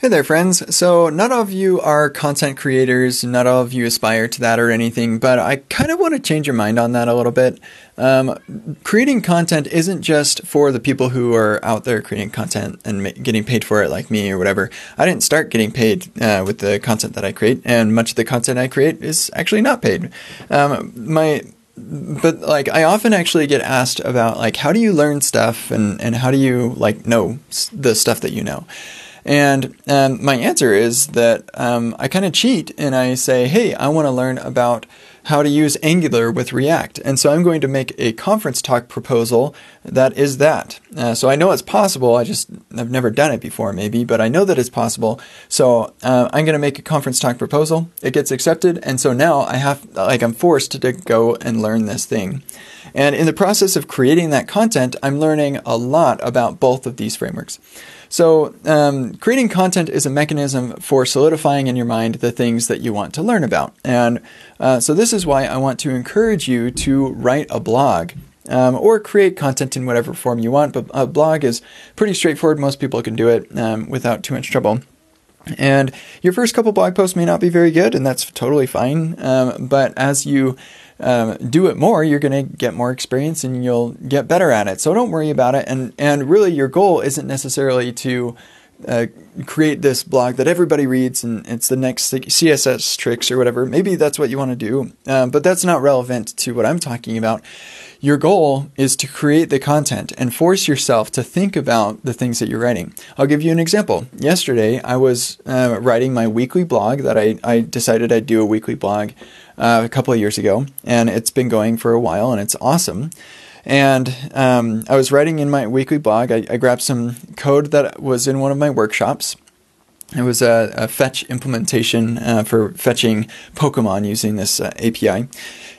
Hey there, friends. So, not all of you are content creators, not all of you aspire to that or anything, but I kind of want to change your mind on that a little bit. Um, creating content isn't just for the people who are out there creating content and ma- getting paid for it, like me or whatever. I didn't start getting paid uh, with the content that I create, and much of the content I create is actually not paid. Um, my but like I often actually get asked about like how do you learn stuff and and how do you like know the stuff that you know. And um, my answer is that um, I kind of cheat and I say, hey, I want to learn about how to use Angular with React. And so I'm going to make a conference talk proposal that is that. Uh, so I know it's possible. I just, I've never done it before, maybe, but I know that it's possible. So uh, I'm going to make a conference talk proposal. It gets accepted. And so now I have, like, I'm forced to go and learn this thing. And in the process of creating that content, I'm learning a lot about both of these frameworks. So, um, creating content is a mechanism for solidifying in your mind the things that you want to learn about. And uh, so, this is why I want to encourage you to write a blog. Um, or create content in whatever form you want, but a blog is pretty straightforward. Most people can do it um, without too much trouble. And your first couple blog posts may not be very good, and that's totally fine. Um, but as you um, do it more, you're going to get more experience and you'll get better at it. So don't worry about it. And and really, your goal isn't necessarily to uh, create this blog that everybody reads and it's the next CSS tricks or whatever. Maybe that's what you want to do, um, but that's not relevant to what I'm talking about. Your goal is to create the content and force yourself to think about the things that you're writing. I'll give you an example. Yesterday, I was uh, writing my weekly blog that I, I decided I'd do a weekly blog uh, a couple of years ago, and it's been going for a while, and it's awesome. And um, I was writing in my weekly blog. I, I, grabbed some code that was in one of my workshops. It was a, a fetch implementation uh, for fetching Pokemon using this uh, API.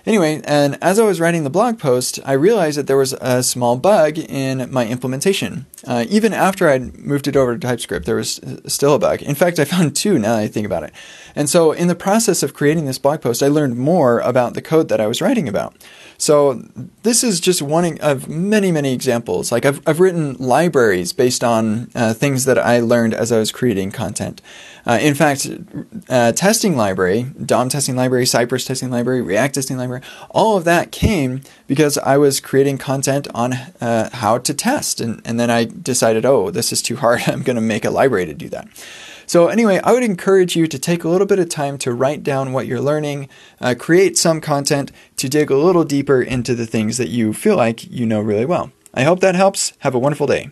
Anyway, and as I was writing the blog post, I realized that there was a small bug in my implementation. Uh, even after I'd moved it over to TypeScript, there was still a bug. In fact, I found two now that I think about it. And so, in the process of creating this blog post, I learned more about the code that I was writing about. So this is just one of many, many examples. Like I've, I've written libraries based on uh, things that I learned as I was creating content. Uh, in fact, uh, testing library, DOM testing library, Cypress testing library, React testing library, all of that came because I was creating content on uh, how to test. And, and then I decided, oh, this is too hard. I'm going to make a library to do that. So, anyway, I would encourage you to take a little bit of time to write down what you're learning, uh, create some content to dig a little deeper into the things that you feel like you know really well. I hope that helps. Have a wonderful day.